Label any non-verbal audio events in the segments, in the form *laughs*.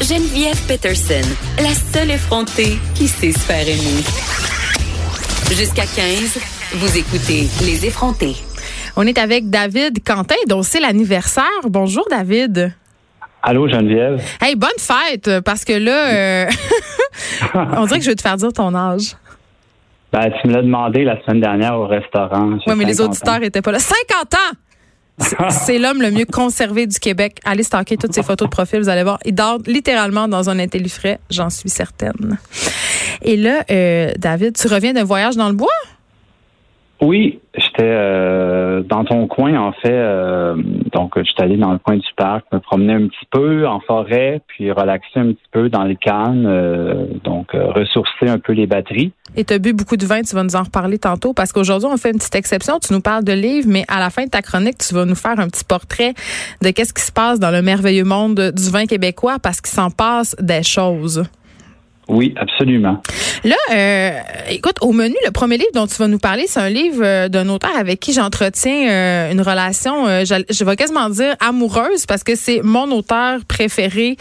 Geneviève Peterson, la seule effrontée qui sait se faire aimer. Jusqu'à 15, vous écoutez Les effrontés. On est avec David Quentin, dont c'est l'anniversaire. Bonjour, David. Allô, Geneviève. Hey, bonne fête, parce que là, euh, *laughs* on dirait que je vais te faire dire ton âge. Ben, tu me l'as demandé la semaine dernière au restaurant. Oui, mais les auditeurs étaient pas là. 50 ans! C'est l'homme le mieux conservé du Québec. Allez stocker toutes ses photos de profil, vous allez voir. Il dort littéralement dans un intellifrais, j'en suis certaine. Et là, euh, David, tu reviens d'un voyage dans le bois? Oui, j'étais euh, dans ton coin en fait. Euh, donc, j'étais allé dans le coin du parc, me promener un petit peu en forêt, puis relaxer un petit peu dans le calme, euh, donc ressourcer un peu les batteries. Et tu as bu beaucoup de vin, tu vas nous en reparler tantôt, parce qu'aujourd'hui, on fait une petite exception. Tu nous parles de livres, mais à la fin de ta chronique, tu vas nous faire un petit portrait de qu'est-ce qui se passe dans le merveilleux monde du vin québécois, parce qu'il s'en passe des choses. Oui, absolument. Là, euh, écoute, au menu, le premier livre dont tu vas nous parler, c'est un livre euh, d'un auteur avec qui j'entretiens euh, une relation, je, je, vais quasiment dire amoureuse, parce que c'est mon auteur préféré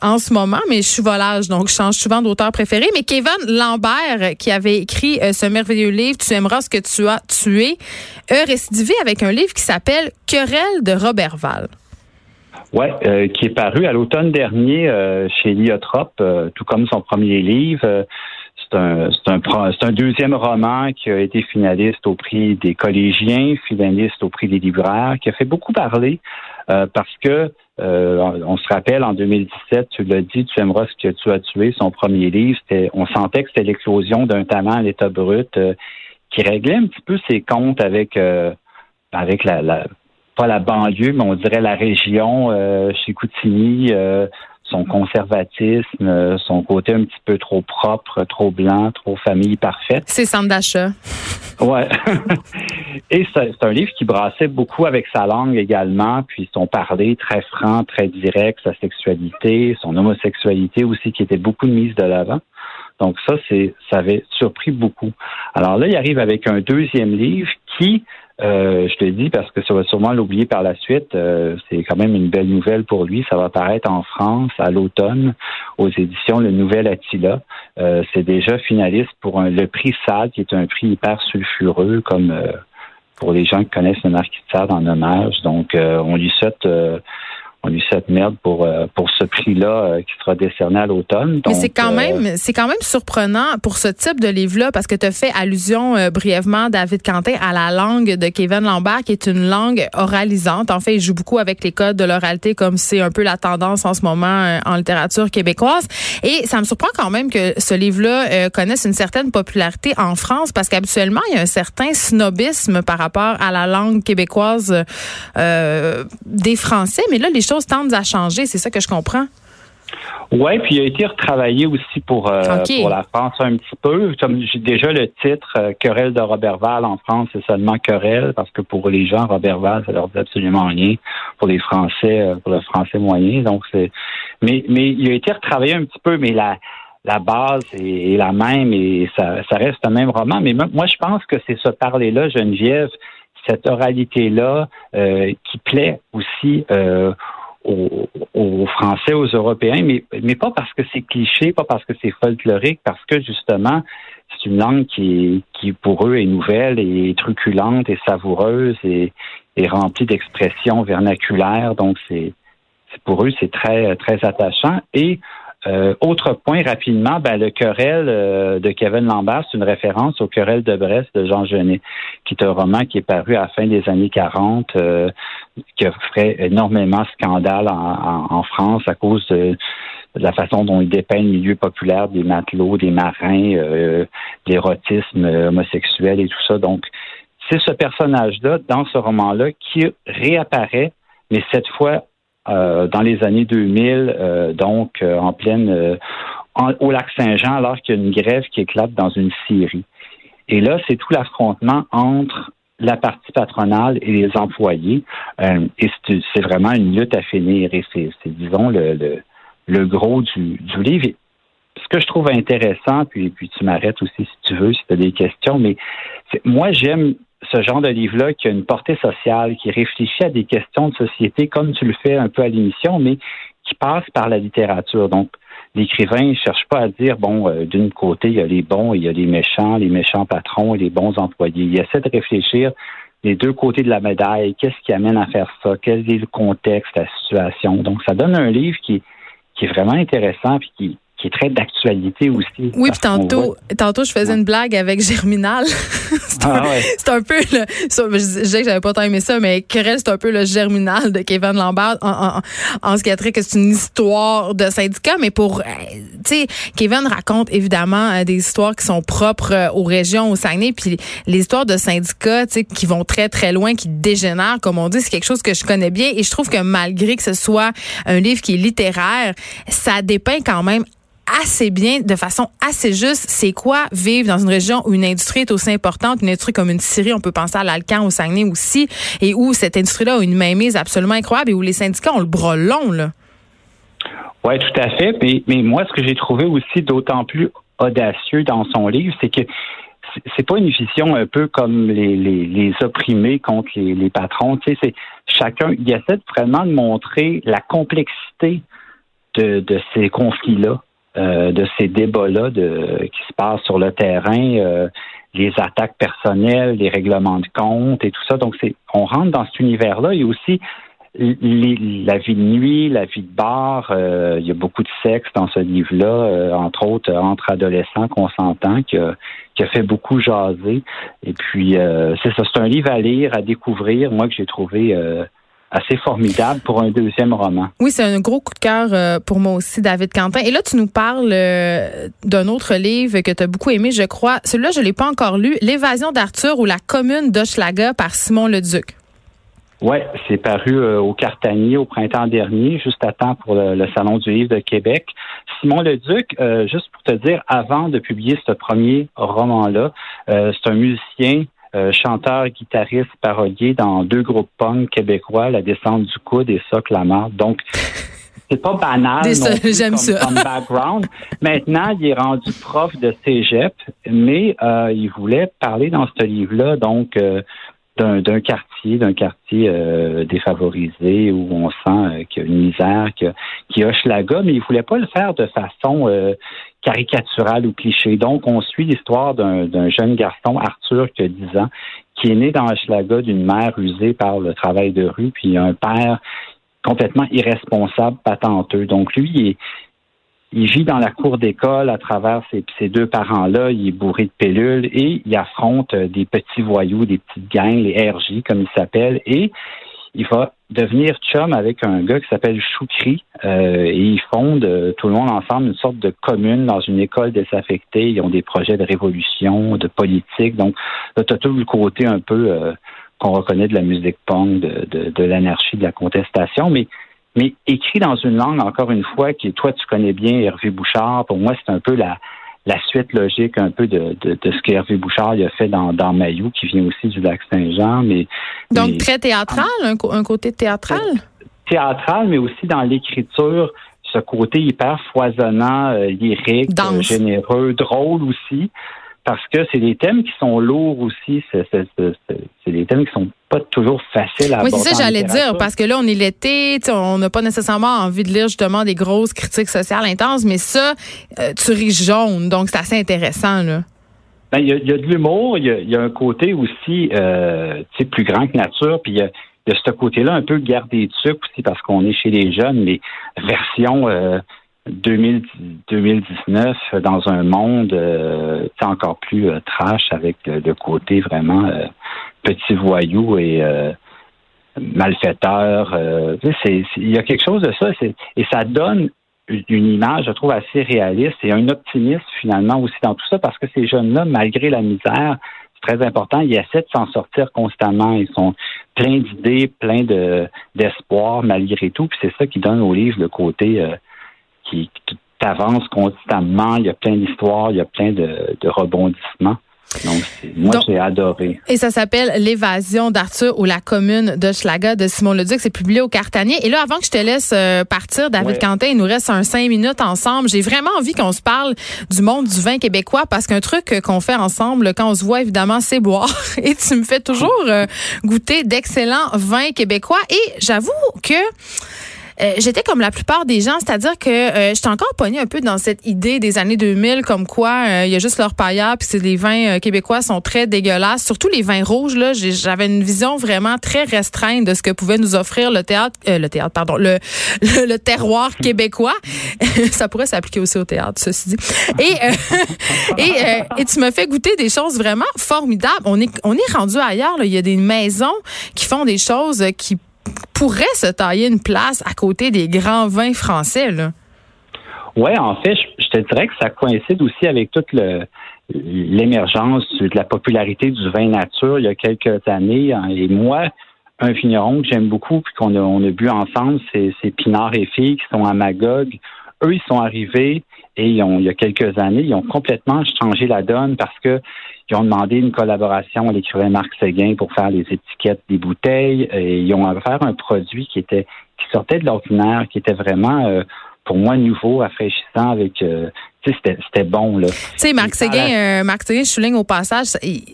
en ce moment, mais je suis volage, donc je change souvent d'auteur préféré. Mais Kevin Lambert, qui avait écrit ce merveilleux livre, Tu aimeras ce que tu as tué, a récidivé avec un livre qui s'appelle Querelle de Robert Val. Oui, euh, qui est paru à l'automne dernier euh, chez Liotrop, euh, tout comme son premier livre. C'est un, un, un, deuxième roman qui a été finaliste au prix des collégiens, finaliste au prix des libraires, qui a fait beaucoup parler parce que on se rappelle en 2017, tu l'as dit, tu aimeras ce que tu as tué, son premier livre, on sentait que c'était l'éclosion d'un talent à l'état brut qui réglait un petit peu ses comptes avec avec la, la pas la banlieue, mais on dirait la région, euh, chez Coutini, euh, son conservatisme, euh, son côté un petit peu trop propre, trop blanc, trop famille parfaite. C'est centre d'achat. Ouais. *laughs* Et c'est un livre qui brassait beaucoup avec sa langue également, puis son parler très franc, très direct, sa sexualité, son homosexualité aussi, qui était beaucoup mise de l'avant. Donc ça, c'est ça avait surpris beaucoup. Alors là, il arrive avec un deuxième livre qui euh, je te dis parce que ça va sûrement l'oublier par la suite. Euh, c'est quand même une belle nouvelle pour lui. Ça va paraître en France à l'automne aux éditions Le Nouvel Attila. Euh, c'est déjà finaliste pour le prix SAD, qui est un prix hyper sulfureux, comme pour les gens qui connaissent le marquis de Sade en hommage. Donc, on lui souhaite on lui cette merde pour euh, pour ce prix-là euh, qui sera décerné à l'automne. Mais c'est quand euh, même c'est quand même surprenant pour ce type de livre-là parce que tu as fait allusion brièvement David Quentin à la langue de Kevin Lambert qui est une langue oralisante. En fait, il joue beaucoup avec les codes de l'oralité comme c'est un peu la tendance en ce moment en littérature québécoise et ça me surprend quand même que ce livre-là connaisse une certaine popularité en France parce qu'habituellement il y a un certain snobisme par rapport à la langue québécoise des Français mais là les choses tendent à changer, c'est ça que je comprends? Oui, puis il a été retravaillé aussi pour, euh, pour la France un petit peu. Comme j'ai déjà le titre euh, Querelle de Robertval en France, c'est seulement querelle, parce que pour les gens, Robertval, ça leur dit absolument rien. Pour les Français, euh, pour le français moyen. Donc c'est mais, mais il a été retravaillé un petit peu, mais la la base est, la même et ça, ça reste un même roman. Mais moi, je pense que c'est ce parler-là, Geneviève, cette oralité-là, qui plaît aussi aux, Français, aux Européens, mais, mais pas parce que c'est cliché, pas parce que c'est folklorique, parce que justement, c'est une langue qui, qui pour eux est nouvelle et truculente et savoureuse et, et remplie d'expressions vernaculaires. Donc c'est pour eux c'est très très attachant et euh, autre point rapidement, ben, le querelle euh, de Kevin Lambert, c'est une référence au querelle de Brest de Jean Genet, qui est un roman qui est paru à la fin des années 40, euh, qui a fait énormément scandale en, France à cause de, la façon dont il dépeint le milieu populaire des matelots, des marins, l'érotisme homosexuel et tout ça. Donc, c'est ce personnage-là, dans ce roman-là, qui réapparaît, mais cette fois euh, dans les années 2000, euh, donc euh, en pleine au lac Saint-Jean, alors qu'il y a une grève qui éclate dans une scierie. Et là, c'est tout l'affrontement entre la partie patronale et les employés. et c'est vraiment une lutte à finir. Et c'est, disons, le, le, gros du, du livre. ce que je trouve intéressant, puis, puis tu m'arrêtes aussi si tu veux, si tu as des questions, mais moi, j'aime ce genre de livre-là qui a une portée sociale, qui réfléchit à des questions de société, comme tu le fais un peu à l'émission, mais qui passe par la littérature. Donc, l'écrivain ne cherche pas à dire, bon, euh, d'une côté, il y a les bons, il y a les méchants, les méchants patrons et les bons employés. Il essaie de réfléchir les deux côtés de la médaille. Qu'est-ce qui amène à faire ça? Quel est le contexte, la situation? Donc, ça donne un livre qui, qui est vraiment intéressant puis qui, qui est très d'actualité aussi. Oui, puis tantôt, tantôt, je faisais une blague avec Germinal. *laughs* c'est un, ah un, peu le, je disais que j'avais pas tant aimé ça, mais Querelle, c'est un peu le Germinal de Kevin Lambert en, en, en ce qui a trait que c'est une histoire de syndicat, mais pour, euh, tu sais, Kevin raconte évidemment euh, des histoires qui sont propres euh, aux régions, au Saguenay, puis les histoires de syndicats, tu sais, qui vont très, très loin, qui dégénèrent, comme on dit, c'est quelque chose que je connais bien et je trouve que malgré que ce soit un livre qui est littéraire, ça dépeint quand même assez bien, de façon assez juste, c'est quoi vivre dans une région où une industrie est aussi importante, une industrie comme une Syrie, on peut penser à l'Alcan, au Saguenay aussi, et où cette industrie-là a une mainmise absolument incroyable et où les syndicats ont le bras long, là? Oui, tout à fait. Mais, moi, ce que j'ai trouvé aussi d'autant plus audacieux dans son livre, c'est que c'est pas une vision un peu comme les, opprimés contre les, patrons. Tu sais, c'est chacun, il essaie vraiment de montrer la complexité de ces conflits-là. Euh, de ces débats-là qui se passent sur le terrain, euh, les attaques personnelles, les règlements de compte et tout ça. Donc, c'est on rentre dans cet univers-là. Il y a aussi la vie de nuit, la vie de bar. Euh, il y a beaucoup de sexe dans ce livre-là, entre autres entre adolescents qu'on s'entend, qui a, qui a fait beaucoup jaser. Et puis, c'est ça, c'est un livre à lire, à découvrir, moi, que j'ai trouvé assez formidable pour un deuxième roman. Oui, c'est un gros coup de cœur euh, pour moi aussi, David Quentin. Et là, tu nous parles euh, d'un autre livre que tu as beaucoup aimé, je crois. Celui-là, je ne l'ai pas encore lu, L'évasion d'Arthur ou la commune d'Hochelaga par Simon Leduc. Oui, c'est paru euh, au Cartanier au printemps dernier, juste à temps pour le, Salon du livre de Québec. Simon Leduc, juste pour te dire, avant de publier ce premier roman-là, c'est un musicien euh, chanteur, guitariste, parolier dans deux groupes punk québécois, La Descente du Coude et Socle la Donc, *laughs* c'est pas banal J'aime ça. comme background. Maintenant, il est rendu prof de cégep, mais euh, il voulait parler dans ce livre-là, donc euh, d'un quartier, d'un quartier défavorisé où on sent qu'il y a une misère, qui hoche la gomme, mais il voulait pas le faire de façon caricatural ou cliché. Donc, on suit l'histoire d'un jeune garçon, Arthur, qui a 10 ans, qui est né dans Hochelaga d'une mère usée par le travail de rue, puis un père complètement irresponsable, patenteux. Donc, lui, il, il vit dans la cour d'école à travers ses, deux parents-là, il est bourré de pilules et il affronte des petits voyous, des petites gangs, les RJ, comme ils s'appellent, et il va devenir chum avec un gars qui s'appelle Choukri euh, et ils fondent euh, tout le monde ensemble une sorte de commune dans une école désaffectée. Ils ont des projets de révolution, de politique. Donc, là, tu tout le côté un peu euh, qu'on reconnaît de la musique punk, de, de, de l'anarchie, de la contestation, mais mais écrit dans une langue, encore une fois, qui toi tu connais bien, Hervé Bouchard. Pour moi, c'est un peu la, la suite logique un peu de, de, de ce qu'Hervé Bouchard a fait dans, dans Mayou, qui vient aussi du lac Saint-Jean. Mais, Donc très théâtral, un, côté théâtral? Théâtral, mais aussi dans l'écriture, ce côté hyper foisonnant, euh, lyrique, généreux, drôle aussi parce que c'est des thèmes qui sont lourds aussi. C'est des thèmes qui sont pas toujours faciles à Oui, c'est ça j'allais dire, parce que là, on est l'été, on n'a pas nécessairement envie de lire justement des grosses critiques sociales intenses, mais ça, euh, tu ris jaune, donc c'est assez intéressant, là. Ben, il y, a, y, a, de l'humour, il y, y a, un côté aussi euh, plus grand que nature, puis il y a, ce côté-là un peu guerre des trucs aussi, parce qu'on est chez les jeunes, mais version... Euh, 2019 dans un monde euh, encore plus euh, trash avec le, côté vraiment euh, petit voyou et euh, malfaiteur. il y a quelque chose de ça et ça donne une image, je trouve, assez réaliste et un optimisme finalement aussi dans tout ça parce que ces jeunes-là, malgré la misère, c'est très important, ils essaient de s'en sortir constamment. Ils sont pleins d'idées, pleins de d'espoir malgré tout. Puis c'est ça qui donne au livre le côté qui, avance constamment. Il y a plein d'histoires, il y a plein de, rebondissements. Donc, moi, j'ai adoré. Et ça s'appelle L'évasion d'Arthur ou la commune de Schlaga de Simon Leduc. C'est publié au Cartanier. Et là, avant que je te laisse euh, partir, David Quentin, il nous reste un cinq minutes ensemble. J'ai vraiment envie qu'on se parle du monde du vin québécois parce qu'un truc qu'on fait ensemble quand on se voit, évidemment, c'est boire. *laughs* Et tu me fais toujours euh, goûter d'excellents vins québécois. Et j'avoue que euh, j'étais comme la plupart des gens, c'est-à-dire que euh, j'étais encore pognée un peu dans cette idée des années 2000, comme quoi euh, il y a juste leur paillard, puis les vins québécois sont très dégueulasses. Surtout les vins rouges, là, j'avais une vision vraiment très restreinte de ce que pouvait nous offrir le théâtre, le théâtre, pardon, le, le, terroir québécois. *laughs* Ça pourrait s'appliquer aussi au théâtre, ceci dit. Et, *laughs* et, et tu me fais goûter des choses vraiment formidables. On est, on est rendu ailleurs. Là. Il y a des maisons qui font des choses qui pourrait se tailler une place à côté des grands vins français, là? Oui, en fait, je, te dirais que ça coïncide aussi avec toute l'émergence de la popularité du vin nature il y a quelques années. Hein. Et moi, un vigneron que j'aime beaucoup puis qu'on a, on a bu ensemble, c'est, Pinard et Filles qui sont à Magog. Eux, ils sont arrivés et il y a quelques années, ils ont complètement changé la donne parce que ils ont demandé une collaboration à l'écrivain Marc Séguin pour faire les étiquettes des bouteilles. Et ils ont offert un produit qui était qui sortait de l'ordinaire, qui était vraiment euh, pour moi nouveau, rafraîchissant avec euh, c'était bon là. Tu sais Marc Séguin euh, Marc Séguin je souligne au passage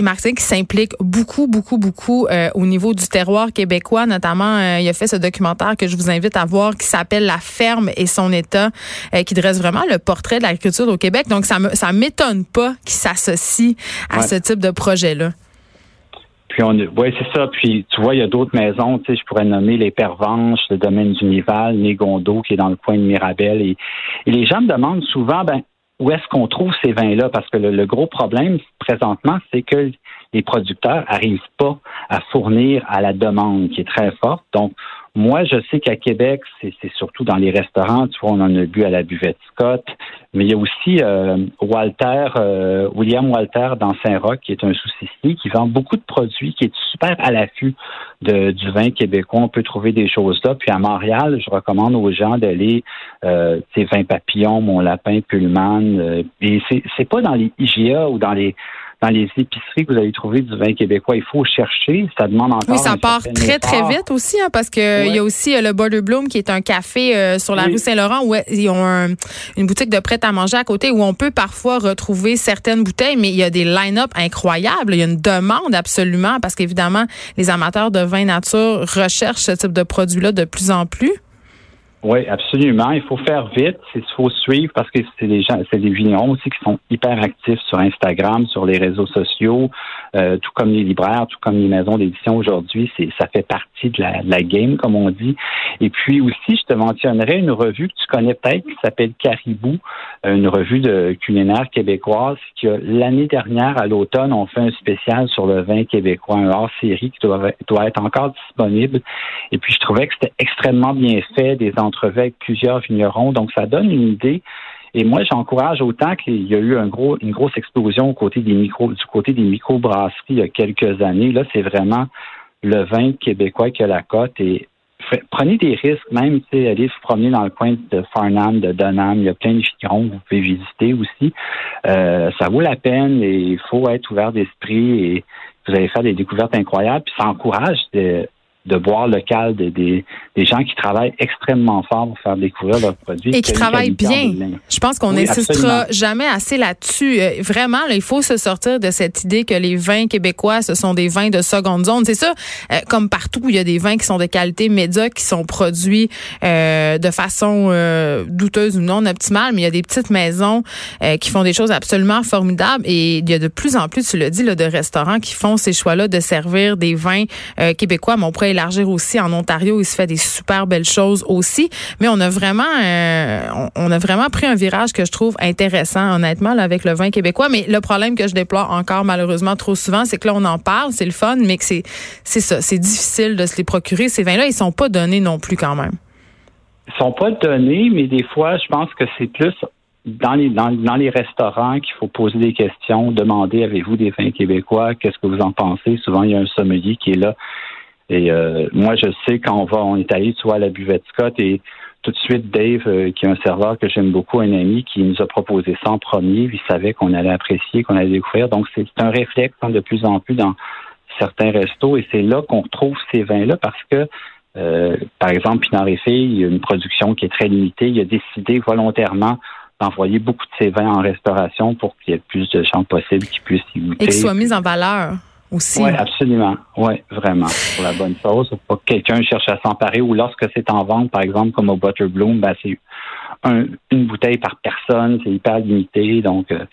Marc Séguin qui s'implique beaucoup beaucoup beaucoup euh, au niveau du terroir québécois notamment euh, il a fait ce documentaire que je vous invite à voir qui s'appelle La ferme et son état qui dresse vraiment le portrait de l'agriculture au Québec donc ça me ça m'étonne pas qu'il s'associe à ce type de projet là. Puis on, ouais, c'est ça. Puis tu vois, il y a d'autres maisons. Tu sais, je pourrais nommer les Pervenches, le domaine du Nival, Négondo, qui est dans le coin de Mirabel. Et, les gens me demandent souvent, ben, où est-ce qu'on trouve ces vins-là? Parce que le, gros problème présentement, c'est que les producteurs n'arrivent pas à fournir à la demande qui est très forte. Donc, moi, je sais qu'à Québec, c'est surtout dans les restaurants, tu vois, on en a bu à la buvette Scott, mais il y a aussi euh, Walter, euh, William Walter dans Saint-Roch, qui est un sous-cistier, qui vend beaucoup de produits, qui est super à l'affût du vin québécois. On peut trouver des choses là. Puis à Montréal, je recommande aux gens d'aller, euh, vins papillons, mon lapin, Pullman. Euh, et c'est pas dans les IGA ou dans les dans les épiceries que vous allez trouver du vin québécois. Il faut chercher. Ça demande encore. Oui, ça part très, très vite aussi, hein, parce que il y a aussi euh, le Border Bloom, qui est un café euh, sur la rue Saint-Laurent, où ils ont une boutique de prêt à manger à côté, où on peut parfois retrouver certaines bouteilles, mais il y a des line-up incroyables. Il y a une demande absolument, parce qu'évidemment, les amateurs de vin nature recherchent ce type de produit-là de plus en plus. Oui, absolument. Il faut faire vite. Il faut suivre parce que c'est des gens, c'est des vignerons aussi qui sont hyper actifs sur Instagram, sur les réseaux sociaux, euh, tout comme les libraires, tout comme les maisons d'édition aujourd'hui. C'est, ça fait partie de la, la, game, comme on dit. Et puis aussi, je te mentionnerai une revue que tu connais peut-être qui s'appelle Caribou, une revue de culinaire québécoise qui l'année dernière à l'automne ont fait un spécial sur le vin québécois, un hors série qui doit, doit être encore disponible. Et puis je trouvais que c'était extrêmement bien fait, des avec plusieurs vignerons. Donc, ça donne une idée. Et moi, j'encourage autant qu'il y a eu une grosse explosion côté des micro, du côté des microbrasseries il y a quelques années. Là, c'est vraiment le vin québécois qui a la cote et prenez des risques, même, sais, allez vous promener dans le coin de Farnham, de Dunham, il y a plein de vignerons que vous pouvez visiter aussi. Euh, ça vaut la peine et il faut être ouvert d'esprit et vous allez faire des découvertes incroyables. Puis ça encourage de, de boire local des, des, des, gens qui travaillent extrêmement fort pour faire découvrir leurs produits. Et qui travaillent bien. Je pense qu'on n'insistera jamais assez là-dessus. Euh, vraiment, il faut se sortir de cette idée que les vins québécois, ce sont des vins de seconde zone. C'est ça, euh, comme partout, il y a des vins qui sont de qualité médiocre, qui sont produits euh, de façon euh, douteuse ou non optimale, mais il y a des petites maisons qui font des choses absolument formidables. Et il y a de plus en plus, tu l'as dit, là, de restaurants qui font ces choix-là de servir des vins québécois. Mais on pourrait élargir aussi en Ontario. Il se fait des super belles choses aussi. Mais on a vraiment, euh, on a vraiment pris un virage que je trouve intéressant, honnêtement, avec le vin québécois. Mais le problème que je déplore encore malheureusement trop souvent, c'est que là, on en parle, c'est le fun, mais que c'est, c'est ça, c'est difficile de se les procurer. Ces vins-là, ils sont pas donnés non plus quand même. Ils sont pas donnés, mais des fois, je pense que c'est plus dans les, dans, les restaurants qu'il faut poser des questions, demander avez-vous des vins québécois, qu'est-ce que vous en pensez? Souvent, il y a un sommelier qui est là et euh, moi, je sais quand on va, on est allé, tu vois, à la buvette Scott et tout de suite, Dave, euh, qui est un serveur que j'aime beaucoup, un ami, qui nous a proposé ça en premier. Il savait qu'on allait apprécier, qu'on allait découvrir. Donc, c'est un réflexe hein, de plus en plus dans certains restos. Et c'est là qu'on retrouve ces vins-là parce que, euh, par exemple, Pinard et il y a une production qui est très limitée. Il a décidé volontairement d'envoyer beaucoup de ses vins en restauration pour qu'il y ait plus de gens possibles qui puissent y goûter. Et qu'ils soient mis en valeur Oui, absolument. Oui, vraiment. Pour la bonne chose. Pour que quelqu'un cherche à s'emparer ou lorsque c'est en vente, par exemple, comme au Butterbloom, ben, c'est une bouteille par personne, c'est hyper limité. Donc, euh,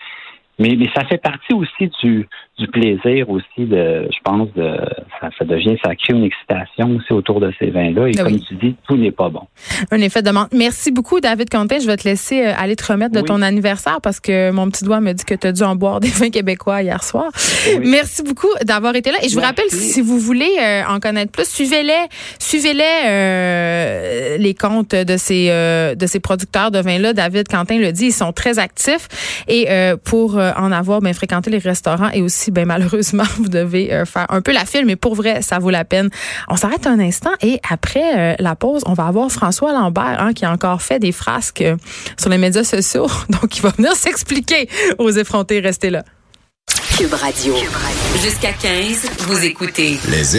mais, mais ça fait partie aussi du, du plaisir aussi de, je pense, de ça, devient, ça crée une excitation aussi autour de ces vins-là. Et comme tu dis, tout n'est pas bon. Un effet de demande. Merci beaucoup, David Quentin. Je vais te laisser euh, aller te remettre de ton anniversaire parce que mon petit doigt me dit que tu as dû en boire *laughs* des vins québécois hier soir. Merci beaucoup d'avoir été là. Et je vous rappelle, si vous voulez euh, en connaître plus, suivez-les, suivez-les euh, les comptes de ces de ces producteurs de vins-là. David Quentin le dit, ils sont très actifs. Et pour en avoir, ben, fréquenter les restaurants et aussi ben malheureusement, *laughs* vous devez euh, faire un peu la file, mais pour vrai, ça vaut la peine. On s'arrête un instant et après euh, la pause, on va avoir François Lambert hein, qui a encore fait des frasques euh, sur les médias sociaux. *laughs* Donc, il va venir s'expliquer aux effrontés. Restez là. Cube Radio. Jusqu'à 15, vous écoutez. Les